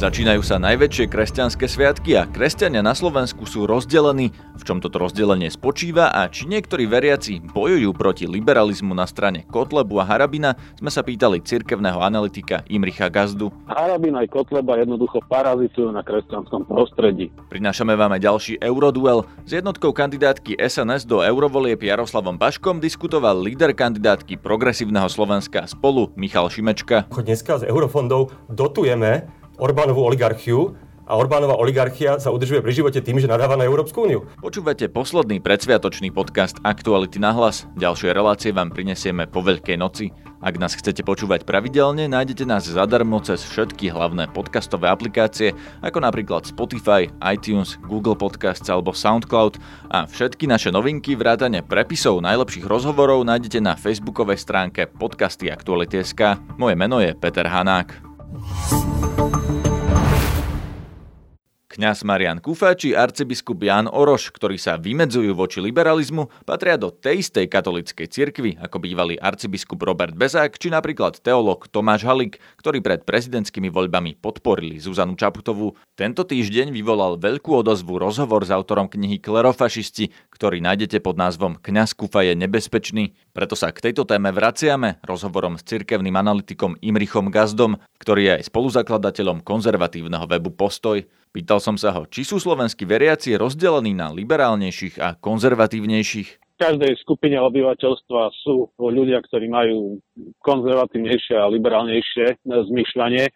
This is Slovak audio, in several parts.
Začínajú sa najväčšie kresťanské sviatky a kresťania na Slovensku sú rozdelení. V čom toto rozdelenie spočíva a či niektorí veriaci bojujú proti liberalizmu na strane Kotlebu a Harabina, sme sa pýtali cirkevného analytika Imricha Gazdu. Harabin aj Kotleba jednoducho parazitujú na kresťanskom prostredí. Prinášame vám aj ďalší Euroduel. S jednotkou kandidátky SNS do eurovolieb Jaroslavom Baškom diskutoval líder kandidátky Progresívneho Slovenska spolu Michal Šimečka. Dneska z eurofondov dotujeme Orbánovú oligarchiu a Orbánova oligarchia sa udržuje pri živote tým, že nadáva na Európsku úniu. Počúvate posledný predsviatočný podcast Aktuality na hlas. Ďalšie relácie vám prinesieme po Veľkej noci. Ak nás chcete počúvať pravidelne, nájdete nás zadarmo cez všetky hlavné podcastové aplikácie, ako napríklad Spotify, iTunes, Google Podcasts alebo SoundCloud a všetky naše novinky vrátane prepisov najlepších rozhovorov nájdete na facebookovej stránke podcasty Aktuality.sk. Moje meno je Peter Hanák. Kňaz Marian Kufa či arcibiskup Jan Oroš, ktorí sa vymedzujú voči liberalizmu, patria do tej istej katolíckej cirkvi ako bývalý arcibiskup Robert Bezák či napríklad teológ Tomáš Halik, ktorí pred prezidentskými voľbami podporili Zuzanu Čaputovú. Tento týždeň vyvolal veľkú odozvu rozhovor s autorom knihy Klerofašisti, ktorý nájdete pod názvom Kňaz Kufa je nebezpečný. Preto sa k tejto téme vraciame rozhovorom s cirkevným analytikom Imrichom Gazdom, ktorý je aj spoluzakladateľom konzervatívneho webu Postoj. Pýtal som sa ho, či sú slovenskí veriaci rozdelení na liberálnejších a konzervatívnejších. V každej skupine obyvateľstva sú ľudia, ktorí majú konzervatívnejšie a liberálnejšie zmyšľanie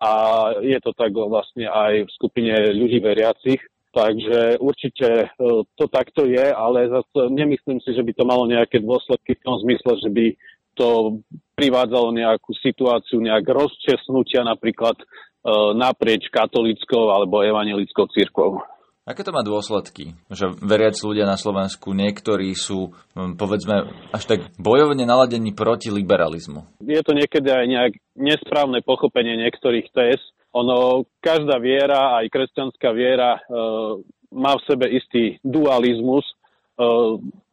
a je to tak vlastne aj v skupine ľudí veriacich. Takže určite e, to takto je, ale zase nemyslím si, že by to malo nejaké dôsledky v tom zmysle, že by to privádzalo nejakú situáciu, nejak rozčesnutia napríklad naprieč katolickou alebo evangelickou církvou. Aké to má dôsledky? Že veriaci ľudia na Slovensku niektorí sú, povedzme, až tak bojovne naladení proti liberalizmu. Je to niekedy aj nejak nesprávne pochopenie niektorých test. Ono, každá viera, aj kresťanská viera, e, má v sebe istý dualizmus. E,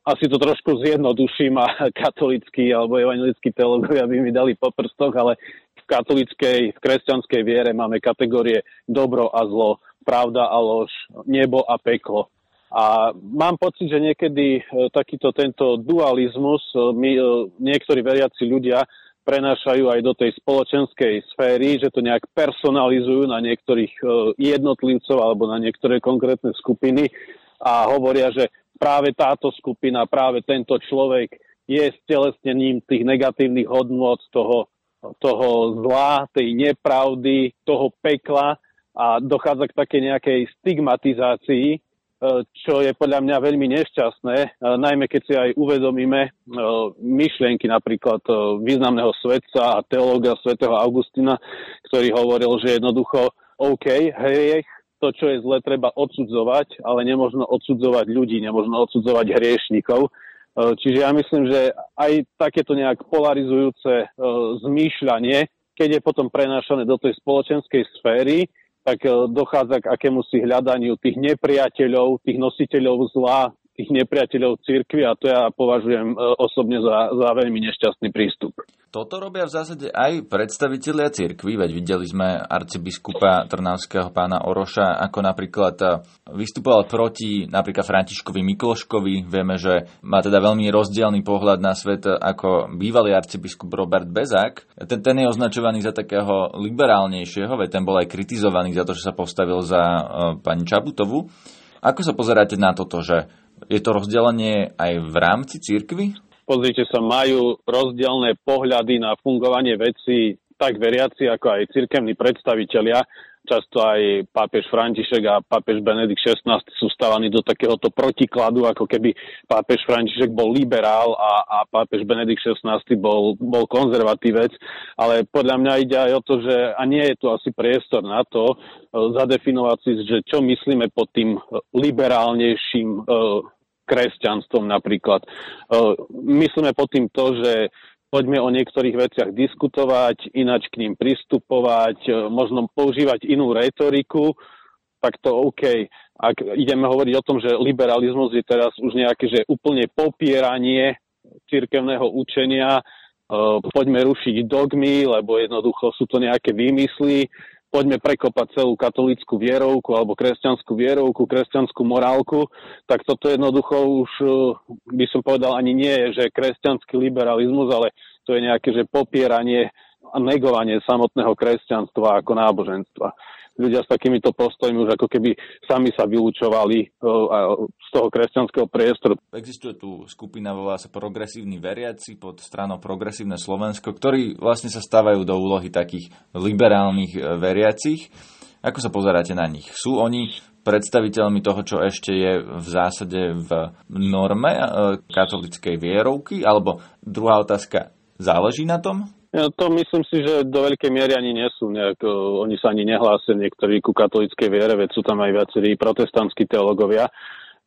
asi to trošku zjednoduším a katolickí alebo evangelickí teológovia by mi dali po prstoch, ale katolíckej, v kresťanskej viere máme kategórie dobro a zlo, pravda a lož, nebo a peklo. A mám pocit, že niekedy e, takýto tento dualizmus e, my, e, niektorí veriaci ľudia prenášajú aj do tej spoločenskej sféry, že to nejak personalizujú na niektorých jednotlivcov alebo na niektoré konkrétne skupiny a hovoria, že práve táto skupina, práve tento človek je stelesnením tých negatívnych hodnôt toho toho zla, tej nepravdy, toho pekla a dochádza k také nejakej stigmatizácii, e, čo je podľa mňa veľmi nešťastné, e, najmä keď si aj uvedomíme e, myšlienky napríklad významného svetca a teológa svätého Augustina, ktorý hovoril, že jednoducho OK, hriech, to, čo je zle, treba odsudzovať, ale nemožno odsudzovať ľudí, nemožno odsudzovať hriešnikov. E, čiže ja myslím, že aj takéto nejak polarizujúce e, zmýšľanie, keď je potom prenášané do tej spoločenskej sféry, tak e, dochádza k akémusi hľadaniu tých nepriateľov, tých nositeľov zla, tých nepriateľov cirkvi a to ja považujem osobne za, za veľmi nešťastný prístup. Toto robia v zásade aj predstavitelia cirkvi, veď videli sme arcibiskupa Trnavského pána Oroša, ako napríklad eh, vystupoval proti napríklad Františkovi Mikloškovi. Vieme, že má teda veľmi rozdielný pohľad na svet ako bývalý arcibiskup Robert Bezák. Ten, ten je označovaný za takého liberálnejšieho, veď ten bol aj kritizovaný za to, že sa postavil za uh, pani Čabutovu. Ako sa pozeráte na toto, že je to rozdelenie aj v rámci cirkvy? Pozrite sa, majú rozdielne pohľady na fungovanie veci tak veriaci, ako aj cirkevní predstavitelia. Často aj pápež František a pápež Benedikt XVI sú stávaní do takéhoto protikladu, ako keby pápež František bol liberál a, a pápež Benedikt XVI bol, bol konzervatívec. Ale podľa mňa ide aj o to, že a nie je tu asi priestor na to uh, zadefinovať si, že čo myslíme pod tým liberálnejším uh, kresťanstvom napríklad. E, myslíme pod tým to, že poďme o niektorých veciach diskutovať, ináč k ním pristupovať, e, možno používať inú retoriku, tak to OK. Ak ideme hovoriť o tom, že liberalizmus je teraz už nejaké, že úplne popieranie cirkevného učenia, poďme rušiť dogmy, lebo jednoducho sú to nejaké výmysly, poďme prekopať celú katolickú vierovku alebo kresťanskú vierovku, kresťanskú morálku, tak toto jednoducho už e, by som povedal ani nie že kresťanský liberalizmus, ale to je nejaké, že popieranie a negovanie samotného kresťanstva ako náboženstva ľudia s takýmito postojmi už ako keby sami sa vylúčovali e, z toho kresťanského priestoru. Existuje tu skupina, volá sa Progresívni veriaci pod stranou Progresívne Slovensko, ktorí vlastne sa stávajú do úlohy takých liberálnych e, veriacich. Ako sa pozeráte na nich? Sú oni predstaviteľmi toho, čo ešte je v zásade v norme e, katolickej vierovky? Alebo druhá otázka, záleží na tom? Ja to myslím si, že do veľkej miery ani nie sú. Nejak, oni sa ani nehlásia niektorí ku katolíckej viere, veď sú tam aj viacerí protestantskí teológovia.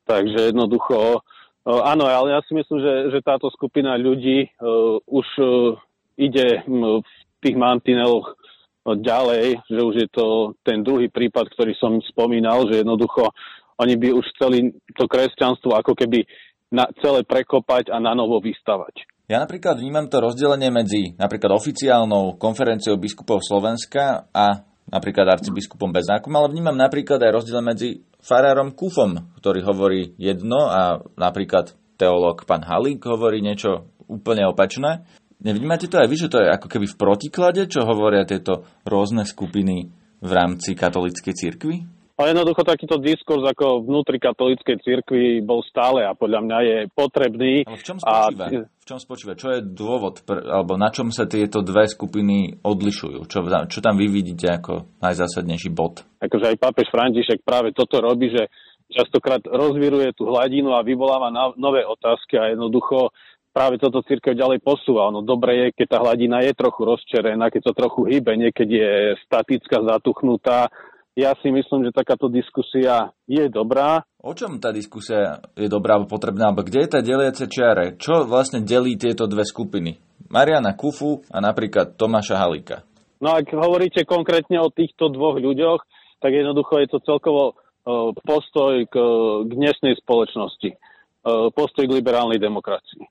Takže jednoducho, áno, ale ja si myslím, že, že táto skupina ľudí uh, už ide v tých mantineloch ďalej, že už je to ten druhý prípad, ktorý som spomínal, že jednoducho oni by už chceli to kresťanstvo ako keby na celé prekopať a na novo vystavať. Ja napríklad vnímam to rozdelenie medzi napríklad oficiálnou konferenciou biskupov Slovenska a napríklad arcibiskupom Bezákom, ale vnímam napríklad aj rozdiel medzi farárom Kufom, ktorý hovorí jedno a napríklad teológ pán Halík hovorí niečo úplne opačné. Nevnímate to aj vy, že to je ako keby v protiklade, čo hovoria tieto rôzne skupiny v rámci katolíckej cirkvi? Ale jednoducho takýto diskurs ako vnútri katolíckej cirkvi bol stále a podľa mňa je potrebný. Ale v čom spočíva? A... V čom spočíva? Čo je dôvod, alebo na čom sa tieto dve skupiny odlišujú? Čo, čo tam vy vidíte ako najzásadnejší bod? Akože aj pápež František práve toto robí, že častokrát rozviruje tú hladinu a vyvoláva na, nové otázky a jednoducho práve toto církev ďalej posúva. Ono dobre je, keď tá hladina je trochu rozčerená, keď to trochu hýbe, niekedy je statická, zatuchnutá, ja si myslím, že takáto diskusia je dobrá. O čom tá diskusia je dobrá alebo potrebná, alebo kde je tá deliace čiare? Čo vlastne delí tieto dve skupiny? Mariana Kufu a napríklad Tomáša Halíka. No ak hovoríte konkrétne o týchto dvoch ľuďoch, tak jednoducho je to celkovo postoj k, k dnešnej spoločnosti, postoj k liberálnej demokracii.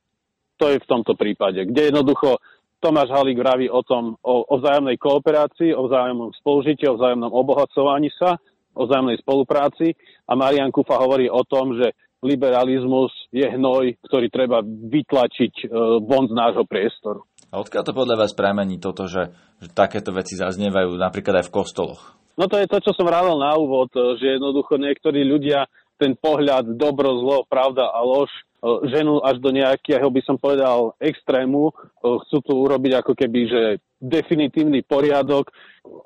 To je v tomto prípade, kde jednoducho Tomáš Halík vraví o tom, o, o vzájomnej kooperácii, o vzájomnom spolužití, o vzájomnom obohacovaní sa, o vzájomnej spolupráci a Marian Kufa hovorí o tom, že liberalizmus je hnoj, ktorý treba vytlačiť e, von z nášho priestoru. A odkiaľ to podľa vás premení toto, že, že takéto veci zaznievajú napríklad aj v kostoloch? No to je to, čo som vravel na úvod, že jednoducho niektorí ľudia ten pohľad dobro, zlo, pravda a lož ženu až do nejakého, by som povedal, extrému. Chcú tu urobiť ako keby, že definitívny poriadok,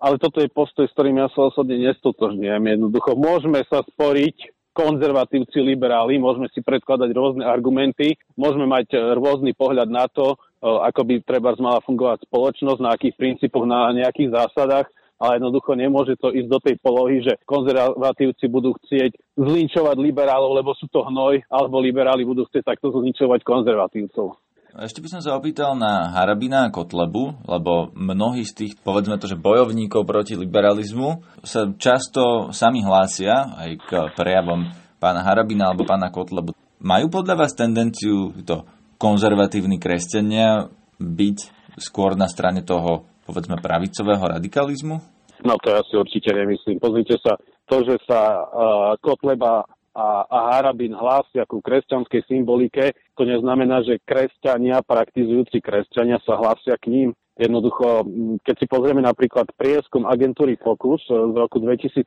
ale toto je postoj, s ktorým ja sa osobne nestotožňujem. Jednoducho môžeme sa sporiť, konzervatívci, liberáli, môžeme si predkladať rôzne argumenty, môžeme mať rôzny pohľad na to, ako by treba mala fungovať spoločnosť, na akých princípoch, na nejakých zásadách, ale jednoducho nemôže to ísť do tej polohy, že konzervatívci budú chcieť zlinčovať liberálov, lebo sú to hnoj, alebo liberáli budú chcieť takto zlinčovať konzervatívcov. Ešte by som sa opýtal na Harabina a Kotlebu, lebo mnohí z tých, povedzme to, že bojovníkov proti liberalizmu sa často sami hlásia aj k prejavom pána Harabina alebo pána Kotlebu. Majú podľa vás tendenciu to konzervatívni kresťania byť skôr na strane toho povedzme pravicového radikalizmu? No to ja si určite nemyslím. Pozrite sa, to, že sa uh, Kotleba a, a Harabin hlásia ku kresťanskej symbolike, to neznamená, že kresťania, praktizujúci kresťania sa hlásia k ním. Jednoducho, keď si pozrieme napríklad prieskum agentúry Focus z roku 2017,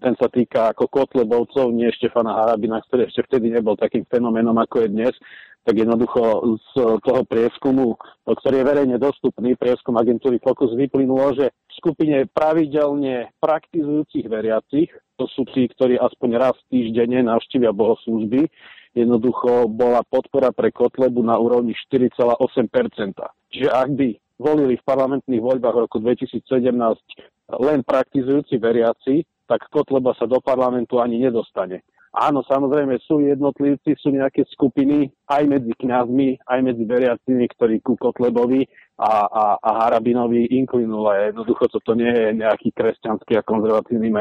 ten sa týka ako Kotlebovcov, nie Štefana Harabina, ktorý ešte vtedy nebol takým fenoménom, ako je dnes, tak jednoducho z toho prieskumu, ktorý je verejne dostupný, prieskum agentúry Focus vyplynulo, že v skupine pravidelne praktizujúcich veriacich, to sú tí, ktorí aspoň raz týždenne navštívia bohoslužby, jednoducho bola podpora pre Kotlebu na úrovni 4,8%. Čiže ak by volili v parlamentných voľbách v roku 2017 len praktizujúci veriaci, tak Kotleba sa do parlamentu ani nedostane. Áno, samozrejme sú jednotlivci, sú nejaké skupiny aj medzi kňazmi, aj medzi veriacimi, ktorí ku Kotlebovi a, a, a Harabinovi inklinul a jednoducho toto nie je nejaký kresťanský a konzervatívny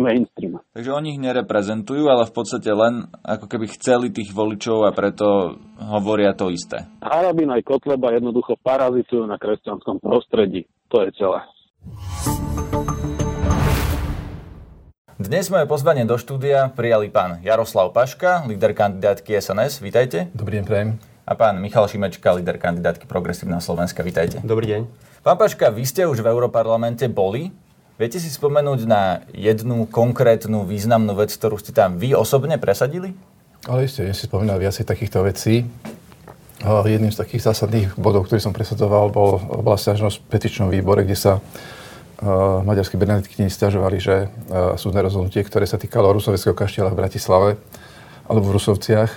mainstream. Takže oni ich nereprezentujú, ale v podstate len ako keby chceli tých voličov a preto hovoria to isté. Harabin aj Kotleba jednoducho parazitujú na kresťanskom prostredí. To je celé. Dnes moje pozvanie do štúdia prijali pán Jaroslav Paška, líder kandidátky SNS. Vítajte. Dobrý deň, prajem. A pán Michal Šimečka, líder kandidátky Progresívna Slovenska. Vítajte. Dobrý deň. Pán Paška, vy ste už v Európarlamente boli. Viete si spomenúť na jednu konkrétnu významnú vec, ktorú ste tam vy osobne presadili? Ale ešte, ja si spomínal viacej takýchto vecí. Jedným z takých zásadných bodov, ktorý som presadzoval, bol, v petičnom výbore, kde sa maďarskí benediktini stiažovali, že súdne rozhodnutie, ktoré sa týkalo Rusoveckého kaštieľa v Bratislave alebo v Rusovciach,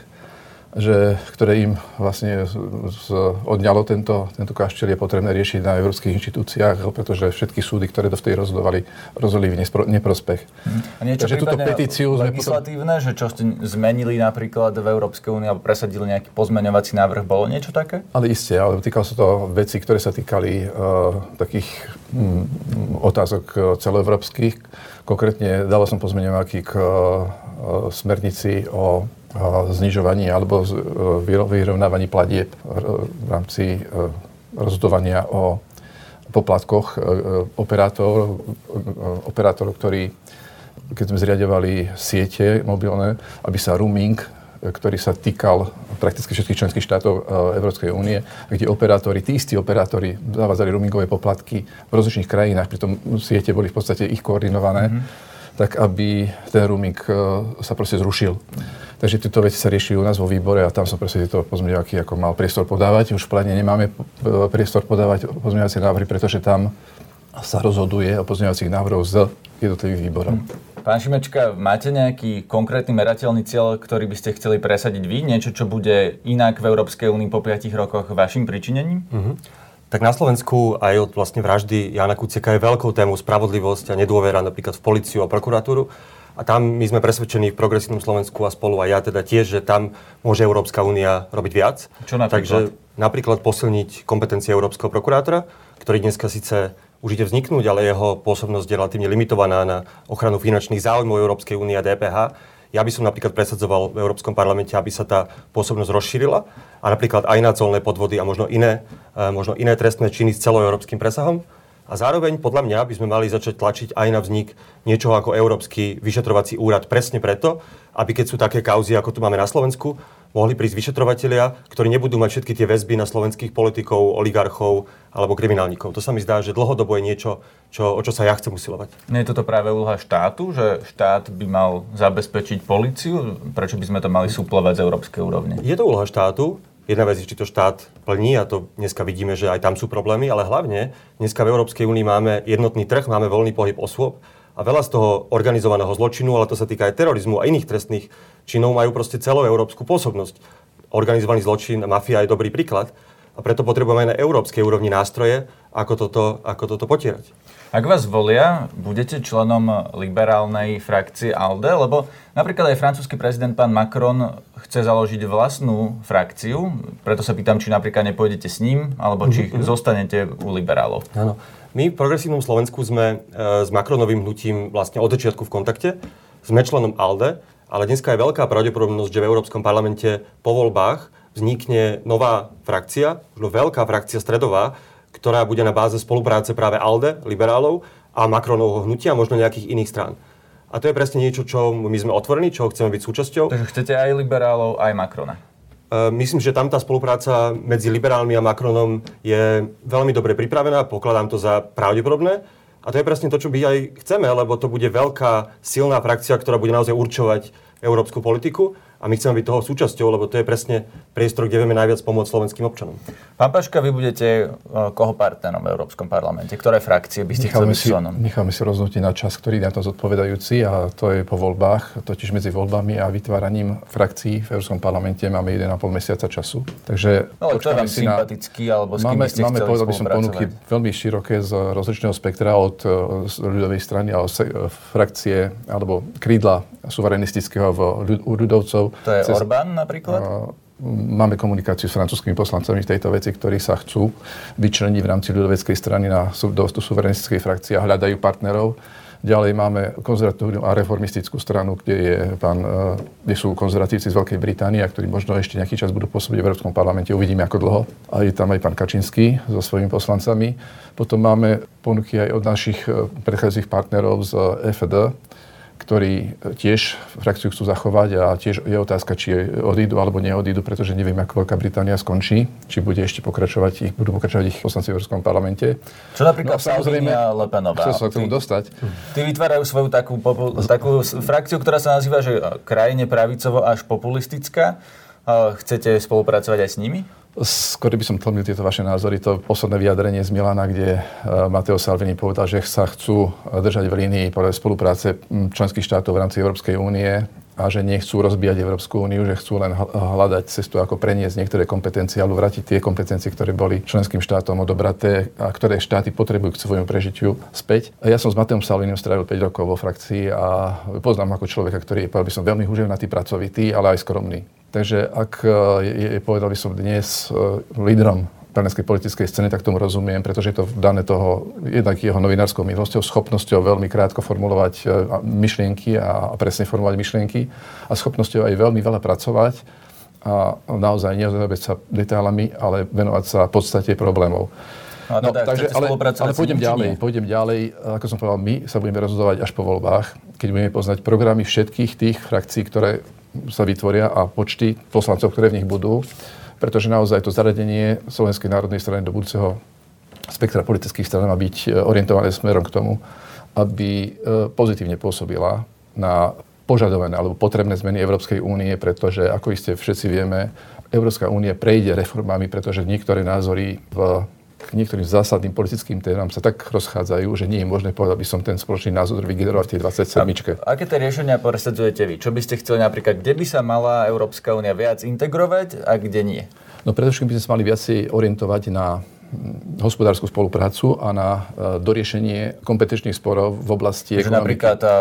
že, ktoré im vlastne z, odňalo tento, tento kaštiel, je potrebné riešiť na európskych inštitúciách, pretože všetky súdy, ktoré to vtedy rozhodovali, rozhodli v nespro, neprospech. A niečo Takže túto petíciu legislatívne, potom... že čo ste zmenili napríklad v Európskej únii alebo presadili nejaký pozmeňovací návrh, bolo niečo také? Ale isté, ale týkalo sa to veci, ktoré sa týkali uh, takých um, otázok e, celoevropských. Konkrétne dal som pozmeňovací k uh, smernici o znižovaní alebo e, vyrovnávaní platieb v rámci e, rozhodovania o poplatkoch e, operátor, operátorov, ktorí, keď sme zriadovali siete mobilné, aby sa roaming, ktorý sa týkal prakticky všetkých členských štátov Európskej únie, kde operátori, tí istí operátori zavádzali roamingové poplatky v rozličných krajinách, pritom siete boli v podstate ich koordinované, mm-hmm. Tak aby ten roaming sa proste zrušil. Takže tieto veci sa rieši u nás vo výbore a tam som presne tieto pozmeňovaky ako mal priestor podávať. Už v pláne nemáme priestor podávať pozmeňovacie návrhy, pretože tam sa rozhoduje o pozmeňovacích návrhoch z jednotlivých výborov. Hm. Pán Šimečka, máte nejaký konkrétny merateľný cieľ, ktorý by ste chceli presadiť vy? Niečo, čo bude inak v Európskej únii po 5 rokoch vašim pričinením? Mm-hmm. Tak na Slovensku aj od vlastne vraždy Jana Kuciaka je veľkou tému spravodlivosť a nedôvera napríklad v policiu a prokuratúru. A tam my sme presvedčení v progresívnom Slovensku a spolu aj ja teda tiež, že tam môže Európska únia robiť viac. Čo napríklad? Takže napríklad posilniť kompetencie Európskeho prokurátora, ktorý dneska síce už ide vzniknúť, ale jeho pôsobnosť je relatívne limitovaná na ochranu finančných záujmov Európskej únie a DPH. Ja by som napríklad presadzoval v Európskom parlamente, aby sa tá pôsobnosť rozšírila a napríklad aj na colné podvody a možno iné, eh, možno iné trestné činy s celoeurópskym presahom. A zároveň podľa mňa by sme mali začať tlačiť aj na vznik niečoho ako Európsky vyšetrovací úrad presne preto, aby keď sú také kauzy, ako tu máme na Slovensku, mohli prísť vyšetrovatelia, ktorí nebudú mať všetky tie väzby na slovenských politikov, oligarchov alebo kriminálnikov. To sa mi zdá, že dlhodobo je niečo, čo, o čo sa ja chcem usilovať. Nie je toto práve úloha štátu, že štát by mal zabezpečiť policiu? Prečo by sme to mali suplovať z európskej úrovne? Je to úloha štátu, Jedna vec je, či to štát plní a to dneska vidíme, že aj tam sú problémy, ale hlavne dneska v Európskej únii máme jednotný trh, máme voľný pohyb osôb a veľa z toho organizovaného zločinu, ale to sa týka aj terorizmu a iných trestných činov, majú proste európsku pôsobnosť. Organizovaný zločin, mafia je dobrý príklad a preto potrebujeme aj na európskej úrovni nástroje, ako toto, ako toto potierať. Ak vás volia, budete členom liberálnej frakcie ALDE, lebo napríklad aj francúzsky prezident pán Macron chce založiť vlastnú frakciu, preto sa pýtam, či napríklad nepôjdete s ním, alebo či mm-hmm. zostanete u liberálov. Áno. My v progresívnom Slovensku sme e, s Macronovým hnutím vlastne od začiatku v kontakte. Sme členom ALDE, ale dneska je veľká pravdepodobnosť, že v Európskom parlamente po voľbách vznikne nová frakcia, veľká frakcia stredová, ktorá bude na báze spolupráce práve ALDE, liberálov a Macronovho hnutia možno nejakých iných strán. A to je presne niečo, čo my sme otvorení, čo chceme byť súčasťou. Takže chcete aj liberálov, aj Macrona? Uh, myslím, že tam tá spolupráca medzi liberálmi a Macronom je veľmi dobre pripravená, pokladám to za pravdepodobné. A to je presne to, čo my aj chceme, lebo to bude veľká, silná frakcia, ktorá bude naozaj určovať európsku politiku. A my chceme byť toho súčasťou, lebo to je presne priestor, kde vieme najviac pomôcť slovenským občanom. Pán Paška, vy budete uh, koho partnerom v Európskom parlamente? Ktoré frakcie by ste chceli byť členom? Necháme si rozhodnúť na čas, ktorý je na to zodpovedajúci a to je po voľbách, totiž medzi voľbami a vytváraním frakcií v Európskom parlamente máme 1,5 mesiaca času. Takže no, to je vám sympatický, na... alebo s kým máme, by ste máme, povedal by som, ponuky veľmi široké z rozličného spektra od z ľudovej strany a frakcie alebo krídla suverenistického v ľudovcov. To je cez, Orbán napríklad? Máme komunikáciu s francúzskými poslancami v tejto veci, ktorí sa chcú vyčleniť v rámci ľudoveckej strany na, do suverenistickej frakcie a hľadajú partnerov. Ďalej máme konzervatívnu a reformistickú stranu, kde, je pán, e, kde sú konzervatívci z Veľkej Británie, ktorí možno ešte nejaký čas budú pôsobiť v Európskom parlamente. Uvidíme, ako dlho. A je tam aj pán Kačinský so svojimi poslancami. Potom máme ponuky aj od našich e, predchádzajúcich partnerov z FED, ktorí tiež frakciu chcú zachovať a tiež je otázka, či odídu alebo neodídu, pretože neviem, ako Veľká Británia skončí, či bude ešte pokračovať ich, budú pokračovať ich poslanci v Európskom parlamente. Čo napríklad no, samozrejme, Lepenová? Chcem sa k tomu dostať. Ty vytvárajú svoju takú, takú frakciu, ktorá sa nazýva, že krajine pravicovo až populistická. Chcete spolupracovať aj s nimi? Skôr by som tlmil tieto vaše názory. To posledné vyjadrenie z Milana, kde e, Mateo Salvini povedal, že sa chcú držať v línii spolupráce členských štátov v rámci Európskej únie a že nechcú rozbíjať Európsku úniu, že chcú len hľadať cestu, ako preniesť niektoré kompetencie alebo vrátiť tie kompetencie, ktoré boli členským štátom odobraté a ktoré štáty potrebujú k svojmu prežitiu späť. Ja som s Mateom Salvinom strávil 5 rokov vo frakcii a poznám ako človeka, ktorý je, by som, veľmi húževnatý, pracovitý, ale aj skromný. Takže ak e, je, povedal by som dnes e, lídrom talianskej politickej scény, tak tomu rozumiem, pretože je to dané toho jednak jeho novinárskou milosťou, schopnosťou veľmi krátko formulovať e, myšlienky a presne formulovať myšlienky a schopnosťou aj veľmi veľa pracovať a naozaj nezaoberať sa detailami, ale venovať sa podstate problémov. No, no, takže, ale, ale pôjdem ďalej, pôjdem ďalej. Ako som povedal, my sa budeme rozhodovať až po voľbách, keď budeme poznať programy všetkých tých frakcií, ktoré sa vytvoria a počty poslancov, ktoré v nich budú, pretože naozaj to zaradenie Slovenskej národnej strany do budúceho spektra politických stran má byť e, orientované smerom k tomu, aby e, pozitívne pôsobila na požadované alebo potrebné zmeny Európskej únie, pretože, ako iste všetci vieme, Európska únie prejde reformami, pretože niektoré názory v k niektorým zásadným politickým témam sa tak rozchádzajú, že nie je možné povedať, aby som ten spoločný názor vygeneroval v tej 27. A, aké tie riešenia presadzujete vy? Čo by ste chceli napríklad, kde by sa mala Európska únia viac integrovať a kde nie? No predovšetkým by sme sa mali viacej orientovať na hospodárskú spoluprácu a na e, doriešenie kompetenčných sporov v oblasti Takže ekonomiky. napríklad tá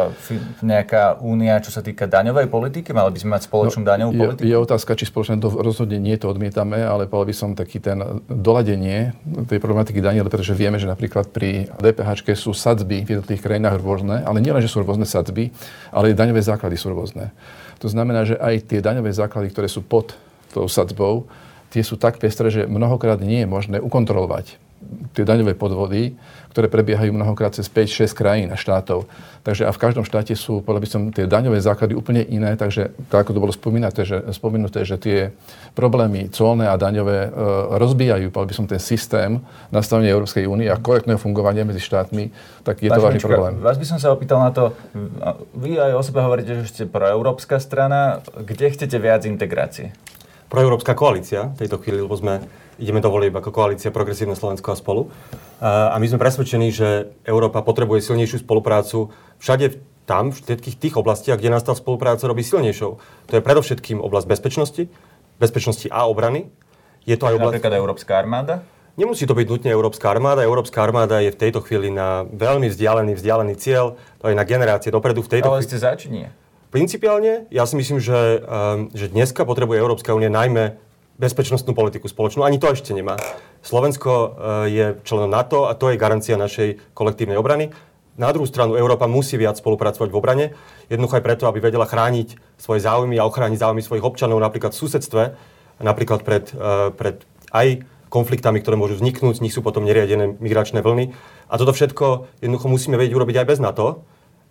nejaká únia, čo sa týka daňovej politiky, mali by sme mať spoločnú no, daňovú politiku? Je, je otázka, či spoločné to rozhodne nie to odmietame, ale povedal by som taký ten doladenie tej problematiky daní, pretože vieme, že napríklad pri DPH sú sadzby v jednotlivých krajinách rôzne, ale nielen, že sú rôzne sadzby, ale aj daňové základy sú rôzne. To znamená, že aj tie daňové základy, ktoré sú pod tou sadzbou, tie sú tak pestré, že mnohokrát nie je možné ukontrolovať tie daňové podvody, ktoré prebiehajú mnohokrát cez 5-6 krajín a štátov. Takže a v každom štáte sú, povedal by som, tie daňové základy úplne iné, takže tak ako to bolo spomínaté, že, spomenuté, že tie problémy colné a daňové e, rozbijajú, povedal by som, ten systém nastavenia Európskej únie a korektného fungovania medzi štátmi, tak je Páč, to vážny problém. Vás by som sa opýtal na to, vy aj o sebe hovoríte, že ste proeurópska strana, kde chcete viac integrácie? Proeurópska koalícia v tejto chvíli, lebo sme, ideme do volieb ako koalícia Progresívne Slovensko a spolu. A my sme presvedčení, že Európa potrebuje silnejšiu spoluprácu všade tam, v všetkých tých oblastiach, kde nás tá spolupráca robí silnejšou. To je predovšetkým oblasť bezpečnosti, bezpečnosti a obrany. Je to aj oblasť... Napríklad Európska armáda? Nemusí to byť nutne Európska armáda. Európska armáda je v tejto chvíli na veľmi vzdialený, vzdialený cieľ. To je na generácie dopredu v tejto Ale chvíli. ste za, či nie? Principiálne, ja si myslím, že, um, že dneska potrebuje Európska únia najmä bezpečnostnú politiku spoločnú. Ani to ešte nemá. Slovensko uh, je členom NATO a to je garancia našej kolektívnej obrany. Na druhú stranu Európa musí viac spolupracovať v obrane, jednoducho aj preto, aby vedela chrániť svoje záujmy a ochrániť záujmy svojich občanov napríklad v susedstve, napríklad pred, uh, pred aj konfliktami, ktoré môžu vzniknúť, z nich sú potom neriadené migračné vlny. A toto všetko jednoducho musíme vedieť urobiť aj bez NATO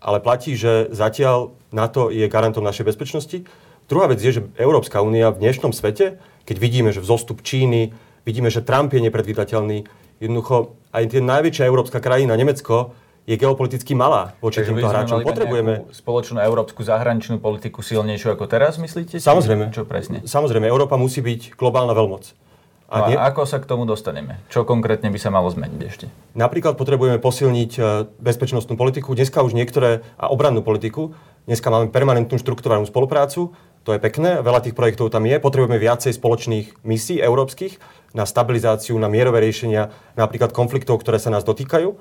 ale platí, že zatiaľ NATO je garantom našej bezpečnosti. Druhá vec je, že Európska únia v dnešnom svete, keď vidíme, že vzostup Číny, vidíme, že Trump je nepredvídateľný, jednoducho aj tie najväčšia európska krajina, Nemecko, je geopoliticky malá voči Takže týmto hráčom. Potrebujeme, spoločnú európsku zahraničnú politiku silnejšiu ako teraz, myslíte? Samozrejme. Čo presne? samozrejme, Európa musí byť globálna veľmoc. A, nie, a ako sa k tomu dostaneme? Čo konkrétne by sa malo zmeniť ešte? napríklad potrebujeme posilniť e, bezpečnostnú politiku, dneska už niektoré, a obrannú politiku. Dneska máme permanentnú štruktúrálnu spoluprácu, to je pekné, veľa tých projektov tam je. Potrebujeme viacej spoločných misií európskych na stabilizáciu, na mierové riešenia napríklad konfliktov, ktoré sa nás dotýkajú. E,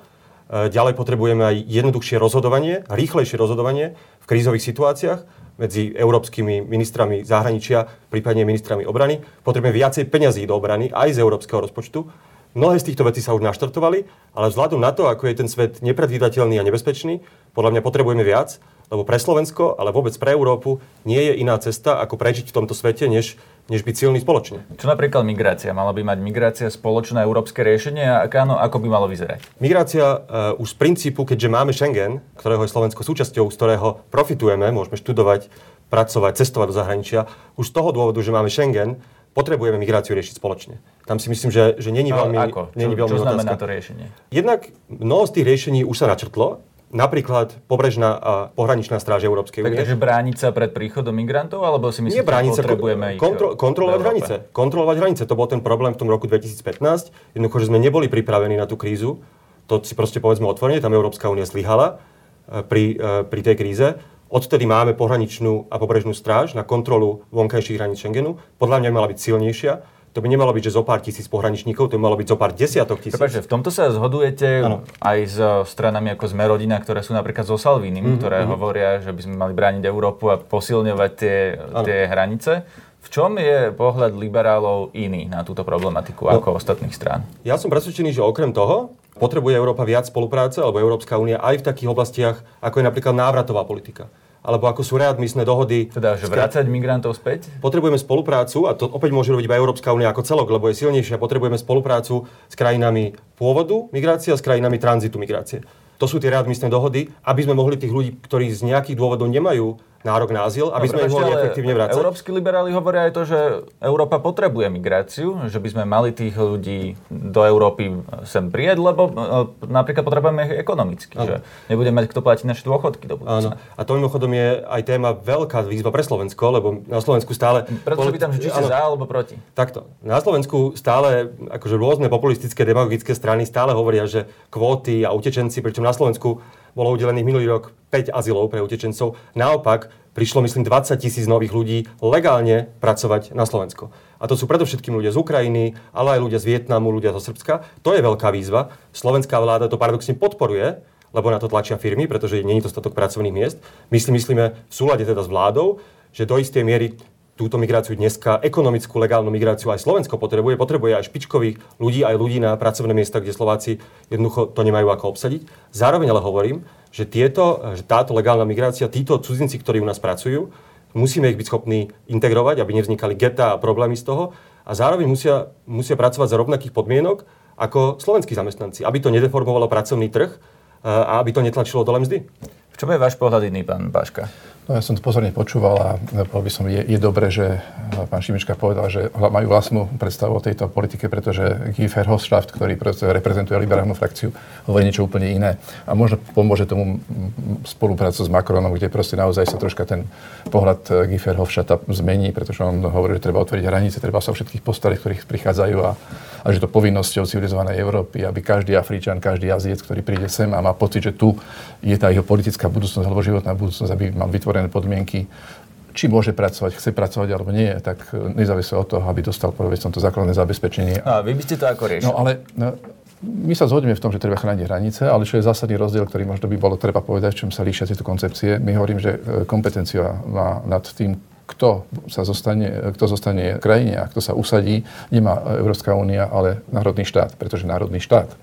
Ďalej potrebujeme aj jednoduchšie rozhodovanie, rýchlejšie rozhodovanie v krízových situáciách medzi európskymi ministrami zahraničia, prípadne ministrami obrany. Potrebujeme viacej peňazí do obrany aj z európskeho rozpočtu. Mnohé z týchto vecí sa už naštartovali, ale vzhľadom na to, ako je ten svet nepredvídateľný a nebezpečný, podľa mňa potrebujeme viac, lebo pre Slovensko, ale vôbec pre Európu nie je iná cesta, ako prežiť v tomto svete, než, než byť silný spoločne. Čo napríklad migrácia? Mala by mať migrácia spoločné európske riešenie a ak áno, ako by malo vyzerať? Migrácia uh, už z princípu, keďže máme Schengen, ktorého je Slovensko súčasťou, z ktorého profitujeme, môžeme študovať, pracovať, cestovať do zahraničia, už z toho dôvodu, že máme Schengen, potrebujeme migráciu riešiť spoločne. Tam si myslím, že, že není No, veľmi, ako? Čo, není veľmi čo znamená otázka. to riešenie? Jednak mnoho z tých riešení už sa načrtlo, napríklad pobrežná a pohraničná stráž Európskej únie. Takže brániť sa pred príchodom migrantov, alebo si myslíte, že potrebujeme kontro, v kontrolovať hranice. Kontrolovať hranice, to bol ten problém v tom roku 2015. Jednoducho, že sme neboli pripravení na tú krízu. To si proste povedzme otvorene, tam Európska únia zlyhala e, pri, e, pri tej kríze. Odtedy máme pohraničnú a pobrežnú stráž na kontrolu vonkajších hraníc Schengenu. Podľa mňa mala byť silnejšia. To by nemalo byť, že zo pár tisíc pohraničníkov, to by malo byť zo pár desiatok tisíc. Prepačte, v tomto sa zhodujete Áno. aj s stranami ako Sme rodina, ktoré sú napríklad so Salvínim, Mhm, ktoré hovoria, že by sme mali brániť Európu a posilňovať tie, tie hranice. V čom je pohľad liberálov iný na túto problematiku No. ako ostatných strán? Ja som presvedčený, že okrem toho potrebuje Európa viac spolupráce, alebo Európska únia aj v takých oblastiach, ako je napríklad návratová politika. Alebo ako sú readmisné dohody. Teda, že vrácať migrantov späť? Potrebujeme spoluprácu, a to opäť môže robiť iba Európska únia ako celok, lebo je silnejšia. Potrebujeme spoluprácu s krajinami pôvodu migrácie a s krajinami tranzitu migrácie. To sú tie readmisné dohody, aby sme mohli tých ľudí, ktorí z nejakých dôvodov nemajú nárok na azyl, aby sme ich mohli efektívne vrácať. Európsky liberáli hovoria aj to, že Európa potrebuje migráciu, že by sme mali tých ľudí do Európy sem prijať, lebo e, napríklad potrebujeme ich ekonomicky, že nebudeme mať kto platiť naše dôchodky do Áno. budúcna. A to mimochodom je aj téma veľká výzva pre Slovensko, lebo na Slovensku stále... Preto sa pýtam, že či ste za alebo proti. Takto. Na Slovensku stále akože rôzne populistické, demagogické strany stále hovoria, že kvóty a utečenci, pričom na Slovensku bolo udelených minulý rok 5 azylov pre utečencov. Naopak, prišlo myslím 20 tisíc nových ľudí legálne pracovať na Slovensko. A to sú predovšetkým ľudia z Ukrajiny, ale aj ľudia z Vietnamu, ľudia zo Srbska. To je veľká výzva. Slovenská vláda to paradoxne podporuje, lebo na to tlačia firmy, pretože nie je dostatok pracovných miest. My si myslíme v súlade teda s vládou, že do istej miery túto migráciu dneska, ekonomickú legálnu migráciu aj Slovensko potrebuje. Potrebuje aj špičkových ľudí, aj ľudí na pracovné miesta, kde Slováci jednoducho to nemajú ako obsadiť. Zároveň ale hovorím, že, tieto, že táto legálna migrácia, títo cudzinci, ktorí u nás pracujú, musíme ich byť schopní integrovať, aby nevznikali geta a problémy z toho. A zároveň musia, musia pracovať za rovnakých podmienok ako slovenskí zamestnanci, aby to nedeformovalo pracovný trh a aby to netlačilo dole mzdy. V čom je váš pohľad iný, pán Paška? No ja som to pozorne počúval a povedal by som, je, je dobré, že pán Šimička povedal, že majú vlastnú predstavu o tejto politike, pretože Guy Verhofstadt, ktorý reprezentuje liberálnu frakciu, hovorí niečo úplne iné. A možno pomôže tomu spoluprácu s Macronom, kde proste naozaj sa troška ten pohľad Guy Verhofstadta zmení, pretože on hovorí, že treba otvoriť hranice, treba sa o všetkých postarať, ktorých prichádzajú a, a že to povinnosťou civilizovanej Európy, aby každý Afričan, každý Aziec, ktorý príde sem a má pocit, že tu je tá jeho politická budúcnosť alebo životná budúcnosť, aby mal vytvorené podmienky, či môže pracovať, chce pracovať alebo nie, tak nezávisle od toho, aby dostal povedzme to základné zabezpečenie. A vy by ste to ako riešili? No ale no, my sa zhodneme v tom, že treba chrániť hranice, ale čo je zásadný rozdiel, ktorý možno by bolo treba povedať, v čom sa líšia tieto koncepcie. My hovorím, že kompetencia má nad tým, kto, sa zostane, kto zostane v krajine a kto sa usadí, nemá Európska únia, ale národný štát, pretože národný štát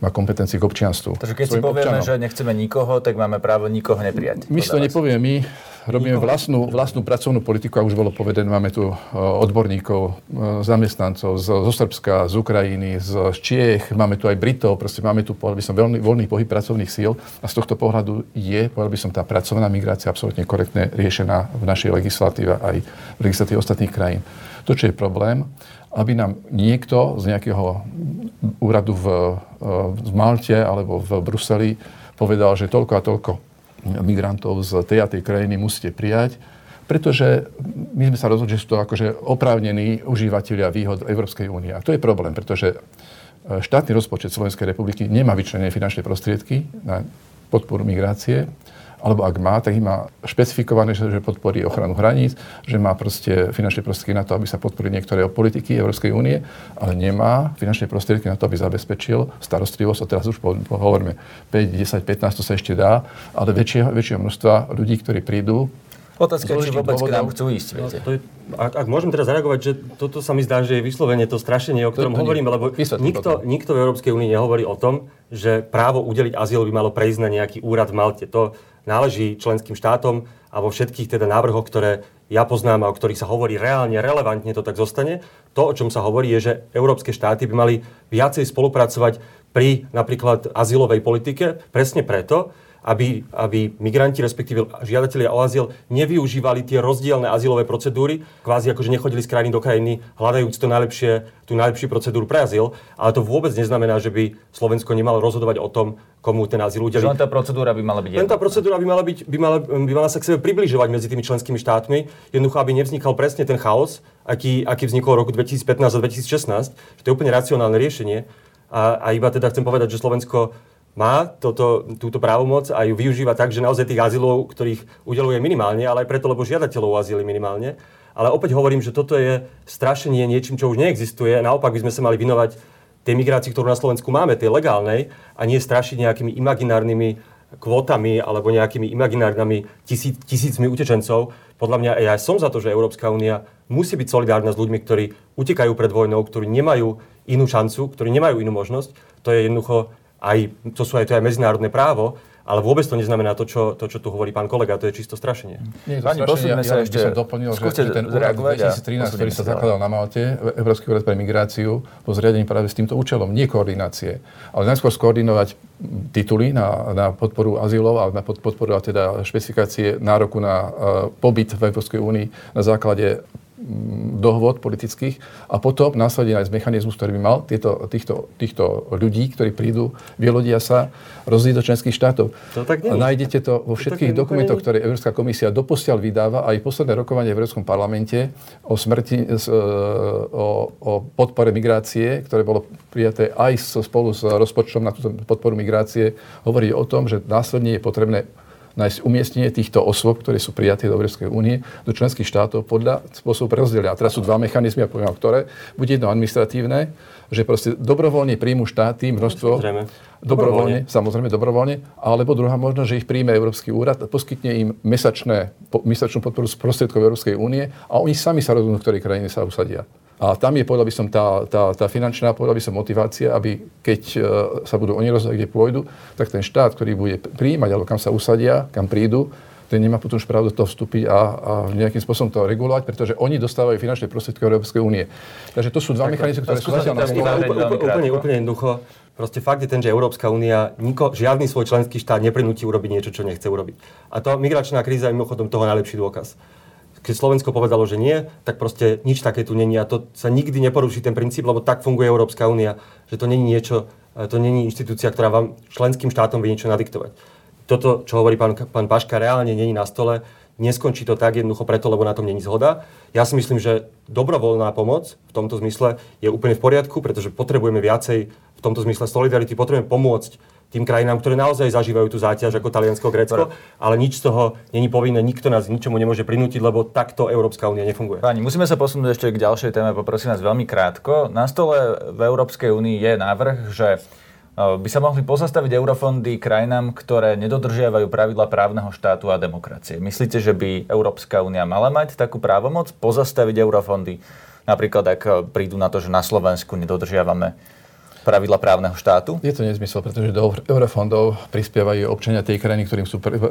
má kompetencii k občianstvu. Takže keď si povieme, občanom. že nechceme nikoho, tak máme právo nikoho neprijať. My si to nepovieme, my robíme vlastnú, vlastnú pracovnú politiku, a už bolo povedané, máme tu odborníkov, zamestnancov z, zo Srbska, z Ukrajiny, z Čiech, máme tu aj Britov, proste máme tu, povedal by som, veľmi, voľný pohyb pracovných síl a z tohto pohľadu je, povedal by som, tá pracovná migrácia absolútne korektne riešená v našej legislatíve aj v legislatíve ostatných krajín. To, čo je problém, aby nám niekto z nejakého úradu v, v Malte alebo v Bruseli povedal, že toľko a toľko migrantov z tej a tej krajiny musíte prijať, pretože my sme sa rozhodli, že sú to akože oprávnení užívateľia výhod Európskej únie. A to je problém, pretože štátny rozpočet Slovenskej republiky nemá vyčlenené finančné prostriedky na podporu migrácie alebo ak má, tak ich má špecifikované, že, podporí ochranu hraníc, že má proste finančné prostriedky na to, aby sa podporili niektoré politiky Európskej únie, ale nemá finančné prostriedky na to, aby zabezpečil starostlivosť, a teraz už hovoríme 5, 10, 15, to sa ešte dá, ale väčšieho, väčšieho množstva ľudí, ktorí prídu, Otázka je, či vôbec k nám chcú ísť, viete. No, to je, ak, ak môžem teraz zareagovať, že toto sa mi zdá, že je vyslovene to strašenie, o ktorom to, to hovorím, lebo nikto, nikto v Európskej únii nehovorí o tom, že právo udeliť azyl by malo prejsť na nejaký úrad v Malte. To náleží členským štátom a vo všetkých teda návrhoch, ktoré ja poznám a o ktorých sa hovorí reálne, relevantne to tak zostane. To, o čom sa hovorí, je, že európske štáty by mali viacej spolupracovať pri napríklad azylovej politike, presne preto, aby, aby migranti, respektíve žiadatelia o azyl, nevyužívali tie rozdielne azylové procedúry, kvázi ako že nechodili z krajiny do krajiny, hľadajúc to najlepšie, tú najlepšiu procedúru pre azyl, ale to vôbec neznamená, že by Slovensko nemalo rozhodovať o tom, komu ten azyl udeliť. Len tá procedúra by mala byť Len tá procedúra by mala, byť, by, mala, by mala sa k sebe približovať medzi tými členskými štátmi, jednoducho, aby nevznikal presne ten chaos, aký, aký vznikol v roku 2015 a 2016, že to je úplne racionálne riešenie. A, a iba teda chcem povedať, že Slovensko má toto, túto právomoc a ju využíva tak, že naozaj tých azylov, ktorých udeluje minimálne, ale aj preto, lebo žiadateľov o azyly minimálne. Ale opäť hovorím, že toto je strašenie niečím, čo už neexistuje. Naopak by sme sa mali vinovať tej migrácii, ktorú na Slovensku máme, tej legálnej, a nie strašiť nejakými imaginárnymi kvótami alebo nejakými imaginárnymi tisíc, tisícmi utečencov. Podľa mňa ja som za to, že Európska únia musí byť solidárna s ľuďmi, ktorí utekajú pred vojnou, ktorí nemajú inú šancu, ktorí nemajú inú možnosť. To je jednoducho aj, to sú aj, to aj medzinárodné právo, ale vôbec to neznamená to, čo, to, čo tu hovorí pán kolega, to je čisto strašenie. Nie, Pani, ja, sa ja ešte, som doplnil, že, že ten úrad 2013, ktorý sa zakladal na Malte, Európsky úrad pre migráciu, bol zriadený práve s týmto účelom, nie koordinácie, ale najskôr skoordinovať tituly na, na podporu azylov a na podporu a teda špecifikácie nároku na uh, pobyt v Európskej únii na základe dohôd politických a potom následne aj z mechanizmus, ktorý by mal tieto, týchto, týchto ľudí, ktorí prídu, vylodia sa, rozdieť do členských štátov. To tak nie. Nájdete to vo všetkých to dokumentoch, ktoré Európska komisia doposiaľ vydáva, aj posledné rokovanie v Európskom parlamente o, smrti, e, o, o podpore migrácie, ktoré bolo prijaté aj spolu s rozpočtom na túto podporu migrácie, hovorí o tom, že následne je potrebné nájsť umiestnenie týchto osôb, ktoré sú prijaté do Európskej únie, do členských štátov podľa spôsobu prerozdelia. A teraz sú dva mechanizmy, ja poviem, ktoré. Bude jedno administratívne, že proste dobrovoľne príjmu štáty množstvo... Samozrejme. Dobrovoľne, samozrejme dobrovoľne. Alebo druhá možnosť, že ich príjme Európsky úrad a poskytne im mesačné, mesačnú podporu z prostriedkov Európskej únie a oni sami sa rozhodnú, v ktorej krajine sa usadia. A tam je, povedal by som, tá, tá, tá finančná, povedal by som, motivácia, aby keď uh, sa budú oni rozhodnúť, kde pôjdu, tak ten štát, ktorý bude príjmať, alebo kam sa usadia, kam prídu, ten nemá potom už právo do toho vstúpiť a, a nejakým spôsobom to regulovať, pretože oni dostávajú finančné prostriedky Európskej únie. Takže to sú dva mechanizmy, ktoré sú zatiaľ na Úplne, úplne jednoducho. Proste fakt je ten, že Európska únia niko, žiadny svoj členský štát neprinúti urobiť niečo, čo nechce urobiť. A to migračná kríza je mimochodom toho najlepší dôkaz keď Slovensko povedalo, že nie, tak proste nič také tu není a to sa nikdy neporuší ten princíp, lebo tak funguje Európska únia, že to není niečo, e, to není inštitúcia, ktorá vám členským štátom vie niečo nadiktovať. Toto, čo hovorí pán, pán Paška, reálne není na stole, neskončí to tak jednoducho preto, lebo na tom není zhoda. Ja si myslím, že dobrovoľná pomoc v tomto zmysle je úplne v poriadku, pretože potrebujeme viacej v tomto zmysle solidarity, potrebujeme pomôcť tým krajinám, ktoré naozaj zažívajú tú záťaž ako Taliansko, Grécko, ale nič z toho není povinné, nikto nás ničomu nemôže prinútiť, lebo takto Európska únia nefunguje. Páni, musíme sa posunúť ešte k ďalšej téme, poprosím vás veľmi krátko. Na stole v Európskej únii je návrh, že e, by sa mohli pozastaviť eurofondy krajinám, ktoré nedodržiavajú pravidla právneho štátu a demokracie. Myslíte, že by Európska únia mala mať takú právomoc pozastaviť eurofondy? Napríklad, ak prídu na to, že na Slovensku nedodržiavame pravidla právneho štátu? Je to nezmysel, pretože do eurofondov prispievajú občania tej krajiny, ktorým sú pr- e,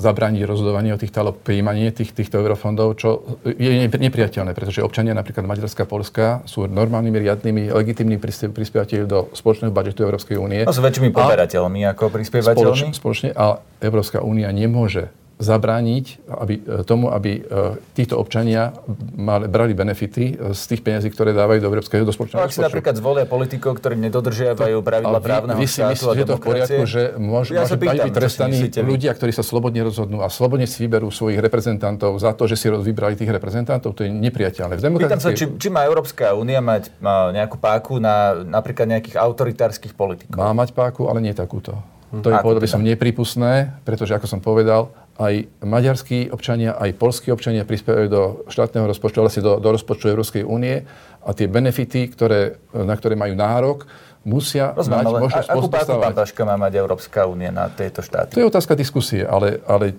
zabrániť rozhodovanie o týchto alebo príjmanie tých, týchto eurofondov, čo je nepriateľné, pretože občania napríklad Maďarska Polska sú normálnymi, riadnymi, legitimnými prispievateľmi do spoločného budžetu Európskej únie. A s väčšími poberateľmi ako prispievateľmi? Spoločne, spoločne, a Európska únia nemôže zabrániť aby, e, tomu, aby e, títo občania mali, brali benefity z tých peniazí, ktoré dávajú do európskeho do spoločného Ak si napríklad zvolia politikov, ktorí nedodržiavajú pravidla právneho vy si myslíte, že to v poriadku, že môž, ja môže byť trestaní ľudia, ktorí sa slobodne rozhodnú a slobodne si vyberú svojich reprezentantov za to, že si vybrali tých reprezentantov, to je nepriateľné. Pýtam sa, či, či má Európska únia mať má nejakú páku na napríklad nejakých autoritárskych politikov? Má mať páku, ale nie takúto. To je, povedal by som, nepripustné, pretože, ako som povedal, aj maďarskí občania, aj polskí občania prispievajú do štátneho rozpočtu, ale si do, do rozpočtu Európskej únie a tie benefity, ktoré, na ktoré majú nárok, musia Rozumiem, mať možnosť Akú pán Paška má mať Európska únia na tieto štáty? To je otázka diskusie, ale, ale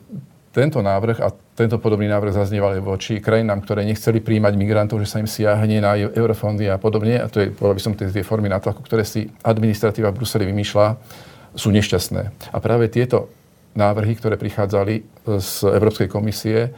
tento návrh a tento podobný návrh zaznieval aj voči krajinám, ktoré nechceli príjmať migrantov, že sa im siahne na eurofondy a podobne. A to je, povedal by som, tie, tie formy nátlaku, ktoré si administratíva v Bruseli vymýšľa, sú nešťastné. A práve tieto návrhy, ktoré prichádzali z Európskej komisie,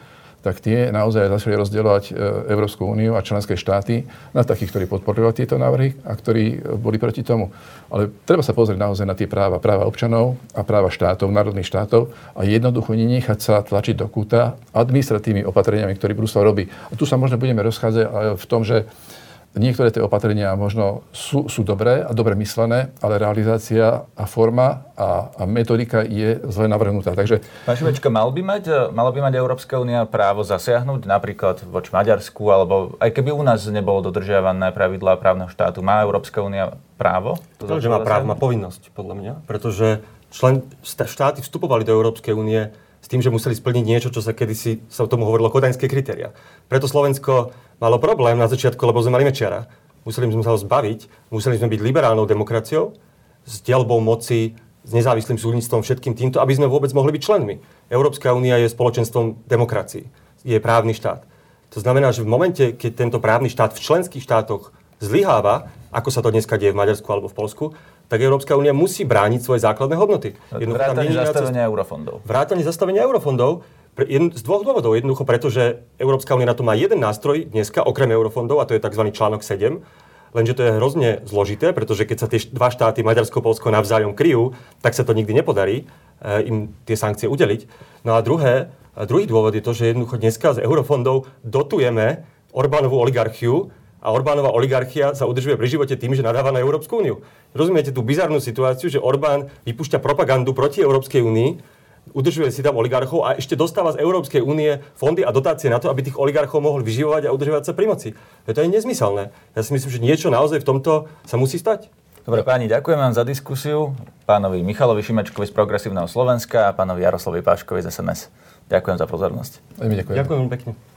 tak tie naozaj začali rozdielovať e, Európsku úniu a členské štáty na takých, ktorí podporovali tieto návrhy a ktorí boli proti tomu. Ale treba sa pozrieť naozaj na tie práva, práva občanov a práva štátov, národných štátov a jednoducho nenechať sa tlačiť do kúta administratívnymi opatreniami, ktorý Brusel robí. A tu sa možno budeme rozchádzať v tom, že Niektoré tie opatrenia možno sú, sú dobré a dobre myslené, ale realizácia a forma a, a metodika je zle navrhnutá. Takže... Pán Šimečka, mal by mať, mala by mať Európska únia právo zasiahnuť napríklad voči Maďarsku, alebo aj keby u nás nebolo dodržiavané pravidlá právneho štátu, má Európska únia právo? To, že má právo, má povinnosť, podľa mňa, pretože člen, štáty vstupovali do Európskej únie s tým, že museli splniť niečo, čo sa kedysi sa o tomu hovorilo kodaňské kritéria. Preto Slovensko malo problém na začiatku, lebo sme mali mečiara. Museli sme sa ho zbaviť, museli sme byť liberálnou demokraciou, s dielbou moci, s nezávislým súdnictvom, všetkým týmto, aby sme vôbec mohli byť členmi. Európska únia je spoločenstvom demokracií, je právny štát. To znamená, že v momente, keď tento právny štát v členských štátoch zlyháva, ako sa to dneska deje v Maďarsku alebo v Polsku, tak Európska únia musí brániť svoje základné hodnoty. Vrátanie zastavenia eurofondov. Vrátanie zastavenia eurofondov z dvoch dôvodov. Jednoducho preto, že Európska únia na to má jeden nástroj dneska, okrem eurofondov, a to je tzv. článok 7. Lenže to je hrozne zložité, pretože keď sa tie dva štáty, Maďarsko a Polsko, navzájom kryjú, tak sa to nikdy nepodarí e, im tie sankcie udeliť. No a druhé, druhý dôvod je to, že jednoducho dneska z eurofondov dotujeme Orbánovú oligarchiu, a Orbánova oligarchia sa udržuje pri živote tým, že nadáva na Európsku úniu. Rozumiete tú bizarnú situáciu, že Orbán vypúšťa propagandu proti Európskej únii, udržuje si tam oligarchov a ešte dostáva z Európskej únie fondy a dotácie na to, aby tých oligarchov mohol vyživovať a udržovať sa pri moci. To je nezmyselné. Ja si myslím, že niečo naozaj v tomto sa musí stať. Dobre, páni, ďakujem vám za diskusiu. Pánovi Michalovi Šimečkovi z Progresívneho Slovenska a pánovi Jaroslovi Páškovi z SMS. Ďakujem za pozornosť. Ďakujem. Ďakujem pekne.